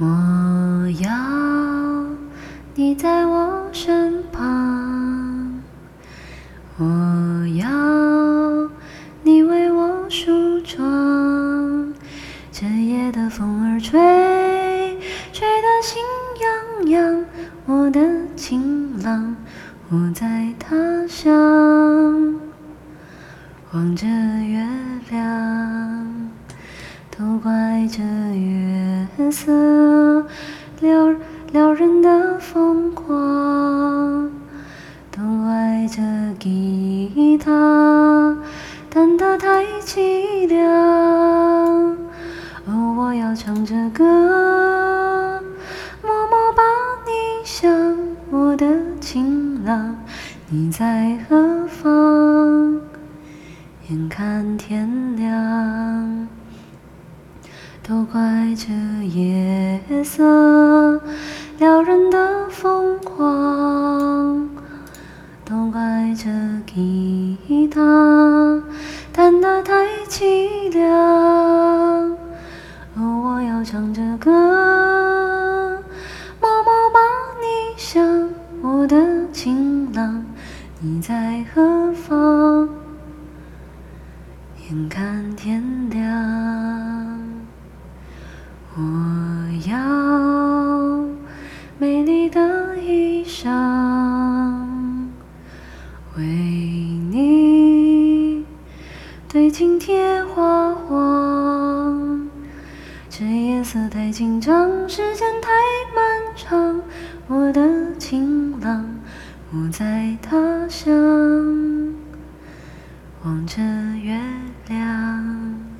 我要你在我身旁，我要你为我梳妆。这夜的风儿吹，吹得心痒痒。我的情郎，我在他乡，望着月亮，都怪这月色撩撩人的疯狂，都怪这吉他弹得太凄凉。哦，我要唱着歌，默默把你想，我的情郎，你在何方？眼看天亮。都怪这夜色撩人的疯狂，都怪这吉他弹得太凄凉。哦，我要唱着歌，默默把你想，我的情郎，你在何方？眼看天亮。我要美丽的衣裳，为你对镜贴花黄。这夜色太紧张，时间太漫长。我的情郎，我在他乡，望着月亮。